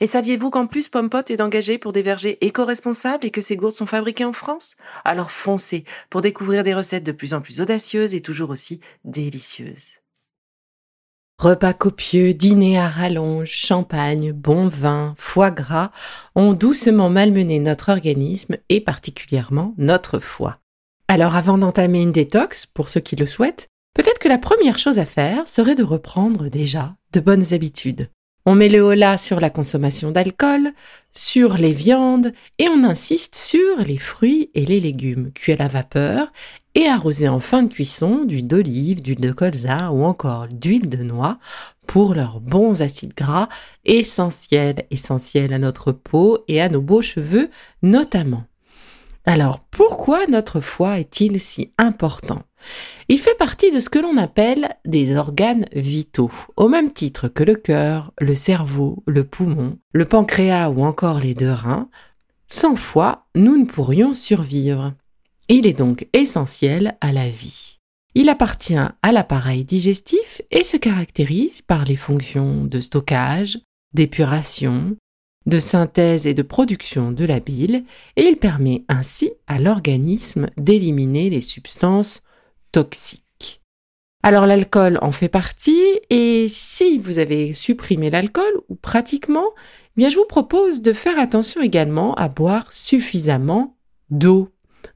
Et saviez-vous qu'en plus Pompot est engagé pour des vergers éco-responsables et que ses gourdes sont fabriquées en France? Alors foncez pour découvrir des recettes de plus en plus audacieuses et toujours aussi délicieuses. Repas copieux, dîner à rallonge, champagne, bon vin, foie gras ont doucement malmené notre organisme et particulièrement notre foie. Alors avant d'entamer une détox, pour ceux qui le souhaitent, peut-être que la première chose à faire serait de reprendre déjà de bonnes habitudes. On met le holà sur la consommation d'alcool, sur les viandes et on insiste sur les fruits et les légumes cuits à la vapeur et arrosés en fin de cuisson d'huile d'olive, d'huile de colza ou encore d'huile de noix pour leurs bons acides gras essentiels, essentiels à notre peau et à nos beaux cheveux notamment. Alors pourquoi notre foie est-il si important? Il fait partie de ce que l'on appelle des organes vitaux, au même titre que le cœur, le cerveau, le poumon, le pancréas ou encore les deux reins. Sans foie, nous ne pourrions survivre. Il est donc essentiel à la vie. Il appartient à l'appareil digestif et se caractérise par les fonctions de stockage, d'épuration, de synthèse et de production de la bile, et il permet ainsi à l'organisme d'éliminer les substances toxiques. Alors l'alcool en fait partie et si vous avez supprimé l'alcool ou pratiquement, eh bien je vous propose de faire attention également à boire suffisamment d'eau.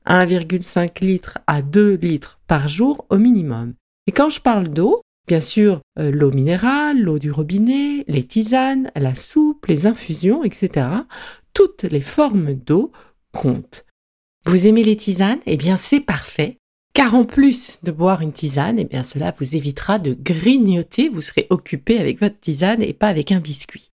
1,5 litre à 2 litres par jour au minimum. Et quand je parle d'eau, bien sûr, euh, l'eau minérale, l'eau du robinet, les tisanes, la soupe, les infusions, etc. Toutes les formes d'eau comptent. Vous aimez les tisanes? Eh bien, c'est parfait. Car en plus de boire une tisane, eh bien cela vous évitera de grignoter, vous serez occupé avec votre tisane et pas avec un biscuit.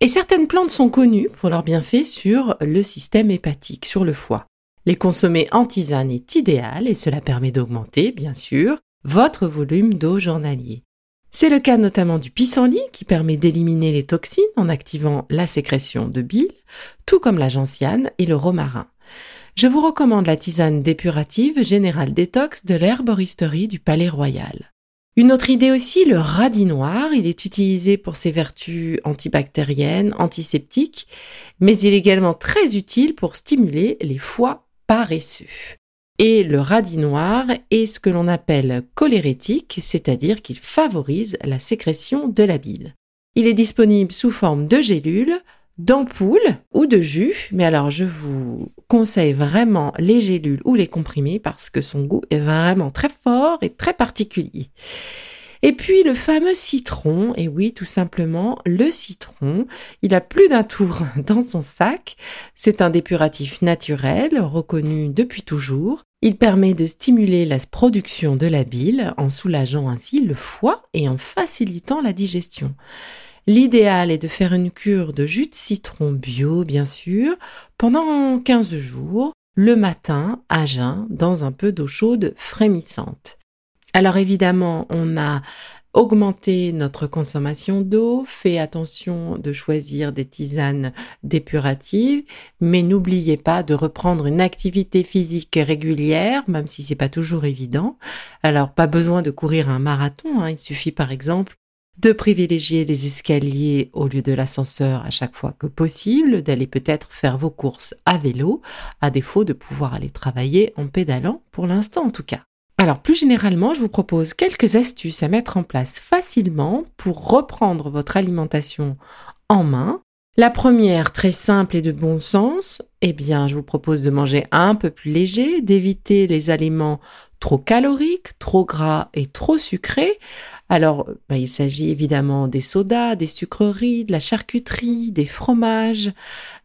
Et certaines plantes sont connues pour leurs bienfaits sur le système hépatique, sur le foie. Les consommer en tisane est idéal et cela permet d'augmenter, bien sûr, votre volume d'eau journalier. C'est le cas notamment du pissenlit qui permet d'éliminer les toxines en activant la sécrétion de bile, tout comme la gentiane et le romarin. Je vous recommande la tisane dépurative Générale Détox de l'herboristerie du Palais Royal. Une autre idée aussi, le radis noir. Il est utilisé pour ses vertus antibactériennes, antiseptiques, mais il est également très utile pour stimuler les foies paresseux. Et le radis noir est ce que l'on appelle cholérétique, c'est-à-dire qu'il favorise la sécrétion de la bile. Il est disponible sous forme de gélules, d'ampoules ou de jus, mais alors je vous conseille vraiment les gélules ou les comprimés parce que son goût est vraiment très fort et très particulier. Et puis le fameux citron, et oui, tout simplement, le citron, il a plus d'un tour dans son sac. C'est un dépuratif naturel, reconnu depuis toujours. Il permet de stimuler la production de la bile en soulageant ainsi le foie et en facilitant la digestion. L'idéal est de faire une cure de jus de citron bio, bien sûr, pendant 15 jours, le matin, à jeun, dans un peu d'eau chaude frémissante. Alors évidemment, on a augmenté notre consommation d'eau, fait attention de choisir des tisanes dépuratives, mais n'oubliez pas de reprendre une activité physique régulière, même si c'est pas toujours évident. Alors pas besoin de courir un marathon, hein. il suffit par exemple de privilégier les escaliers au lieu de l'ascenseur à chaque fois que possible, d'aller peut-être faire vos courses à vélo, à défaut de pouvoir aller travailler en pédalant, pour l'instant en tout cas. Alors plus généralement, je vous propose quelques astuces à mettre en place facilement pour reprendre votre alimentation en main. La première, très simple et de bon sens, eh bien, je vous propose de manger un peu plus léger, d'éviter les aliments trop caloriques, trop gras et trop sucrés. Alors, bah, il s'agit évidemment des sodas, des sucreries, de la charcuterie, des fromages,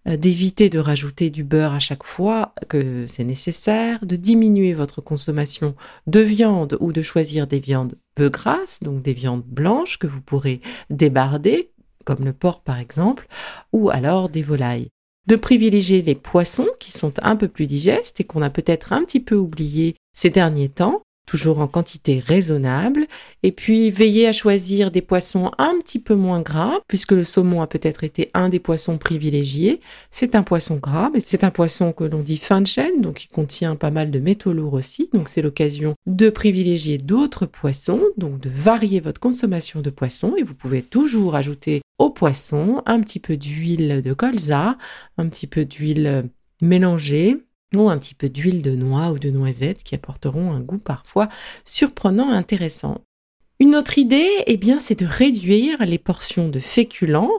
euh, d'éviter de rajouter du beurre à chaque fois que c'est nécessaire, de diminuer votre consommation de viande ou de choisir des viandes peu grasses, donc des viandes blanches que vous pourrez débarder, comme le porc par exemple, ou alors des volailles. De privilégier les poissons qui sont un peu plus digestes et qu'on a peut-être un petit peu oublié ces derniers temps, toujours en quantité raisonnable, et puis veillez à choisir des poissons un petit peu moins gras, puisque le saumon a peut-être été un des poissons privilégiés. C'est un poisson gras, mais c'est un poisson que l'on dit fin de chaîne, donc il contient pas mal de métaux lourds aussi, donc c'est l'occasion de privilégier d'autres poissons, donc de varier votre consommation de poissons, et vous pouvez toujours ajouter au poisson un petit peu d'huile de colza, un petit peu d'huile mélangée, ou un petit peu d'huile de noix ou de noisette qui apporteront un goût parfois surprenant et intéressant. Une autre idée, eh bien, c'est de réduire les portions de féculents,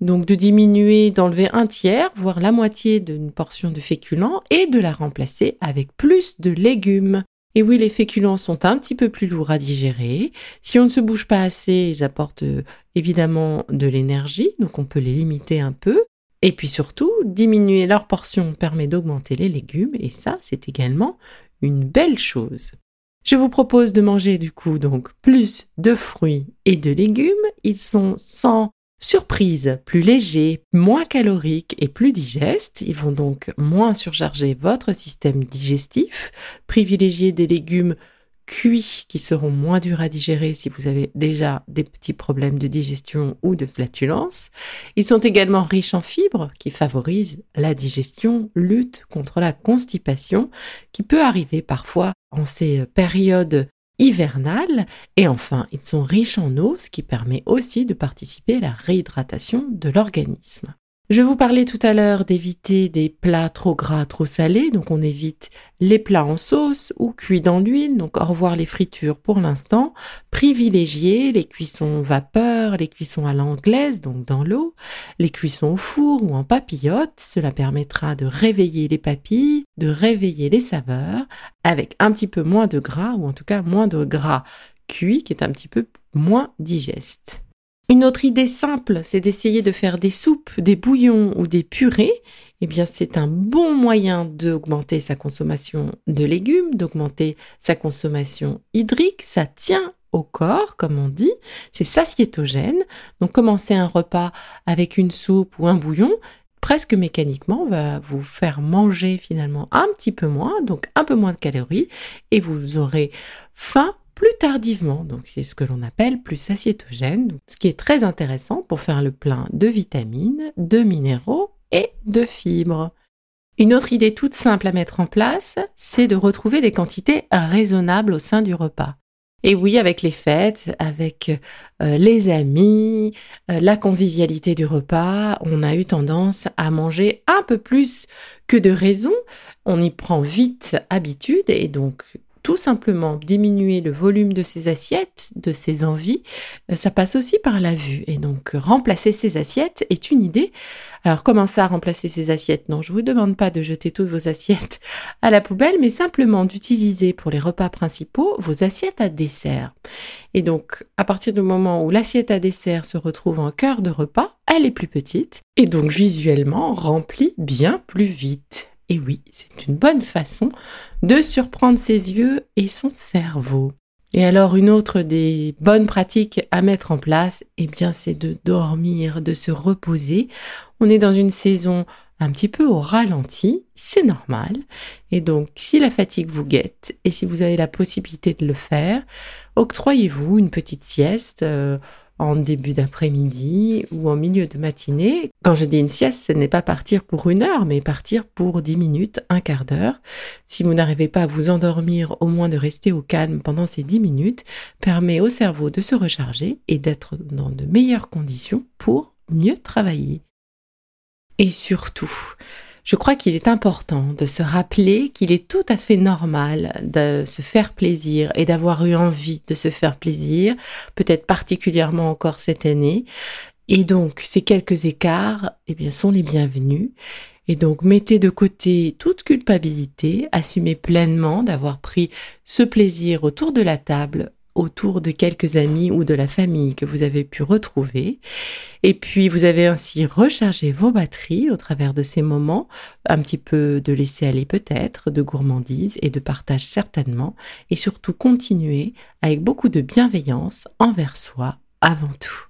donc de diminuer, d'enlever un tiers, voire la moitié d'une portion de féculents et de la remplacer avec plus de légumes. Et oui, les féculents sont un petit peu plus lourds à digérer. Si on ne se bouge pas assez, ils apportent euh, évidemment de l'énergie, donc on peut les limiter un peu. Et puis surtout, diminuer leur portion permet d'augmenter les légumes et ça, c'est également une belle chose. Je vous propose de manger du coup donc plus de fruits et de légumes. Ils sont sans surprise plus légers, moins caloriques et plus digestes. Ils vont donc moins surcharger votre système digestif. Privilégier des légumes cuits qui seront moins durs à digérer si vous avez déjà des petits problèmes de digestion ou de flatulence. Ils sont également riches en fibres qui favorisent la digestion, lutte contre la constipation qui peut arriver parfois en ces périodes hivernales. Et enfin, ils sont riches en eau, ce qui permet aussi de participer à la réhydratation de l'organisme. Je vous parlais tout à l'heure d'éviter des plats trop gras, trop salés, donc on évite les plats en sauce ou cuits dans l'huile, donc au revoir les fritures pour l'instant. Privilégier les cuissons vapeur, les cuissons à l'anglaise, donc dans l'eau, les cuissons au four ou en papillote, cela permettra de réveiller les papilles, de réveiller les saveurs, avec un petit peu moins de gras, ou en tout cas moins de gras cuit, qui est un petit peu moins digeste. Une autre idée simple, c'est d'essayer de faire des soupes, des bouillons ou des purées. Eh bien, c'est un bon moyen d'augmenter sa consommation de légumes, d'augmenter sa consommation hydrique. Ça tient au corps, comme on dit. C'est satiétogène. Donc, commencer un repas avec une soupe ou un bouillon, presque mécaniquement, va vous faire manger finalement un petit peu moins, donc un peu moins de calories, et vous aurez faim plus tardivement. Donc c'est ce que l'on appelle plus aciétogène, ce qui est très intéressant pour faire le plein de vitamines, de minéraux et de fibres. Une autre idée toute simple à mettre en place, c'est de retrouver des quantités raisonnables au sein du repas. Et oui, avec les fêtes, avec euh, les amis, euh, la convivialité du repas, on a eu tendance à manger un peu plus que de raison. On y prend vite habitude et donc tout simplement diminuer le volume de ses assiettes, de ses envies, euh, ça passe aussi par la vue. Et donc remplacer ses assiettes est une idée. Alors comment ça remplacer ses assiettes? Non, je vous demande pas de jeter toutes vos assiettes à la poubelle, mais simplement d'utiliser pour les repas principaux vos assiettes à dessert. Et donc à partir du moment où l'assiette à dessert se retrouve en cœur de repas, elle est plus petite et donc visuellement remplie bien plus vite. Et oui, c'est une bonne façon de surprendre ses yeux et son cerveau. Et alors une autre des bonnes pratiques à mettre en place, eh bien c'est de dormir, de se reposer. On est dans une saison un petit peu au ralenti, c'est normal. Et donc si la fatigue vous guette et si vous avez la possibilité de le faire, octroyez-vous une petite sieste. Euh, en début d'après-midi ou en milieu de matinée. Quand je dis une sieste, ce n'est pas partir pour une heure, mais partir pour dix minutes, un quart d'heure. Si vous n'arrivez pas à vous endormir, au moins de rester au calme pendant ces dix minutes permet au cerveau de se recharger et d'être dans de meilleures conditions pour mieux travailler. Et surtout, je crois qu'il est important de se rappeler qu'il est tout à fait normal de se faire plaisir et d'avoir eu envie de se faire plaisir, peut-être particulièrement encore cette année. Et donc, ces quelques écarts, eh bien, sont les bienvenus. Et donc, mettez de côté toute culpabilité, assumez pleinement d'avoir pris ce plaisir autour de la table autour de quelques amis ou de la famille que vous avez pu retrouver. Et puis vous avez ainsi rechargé vos batteries au travers de ces moments, un petit peu de laisser aller peut-être, de gourmandise et de partage certainement, et surtout continuer avec beaucoup de bienveillance envers soi avant tout.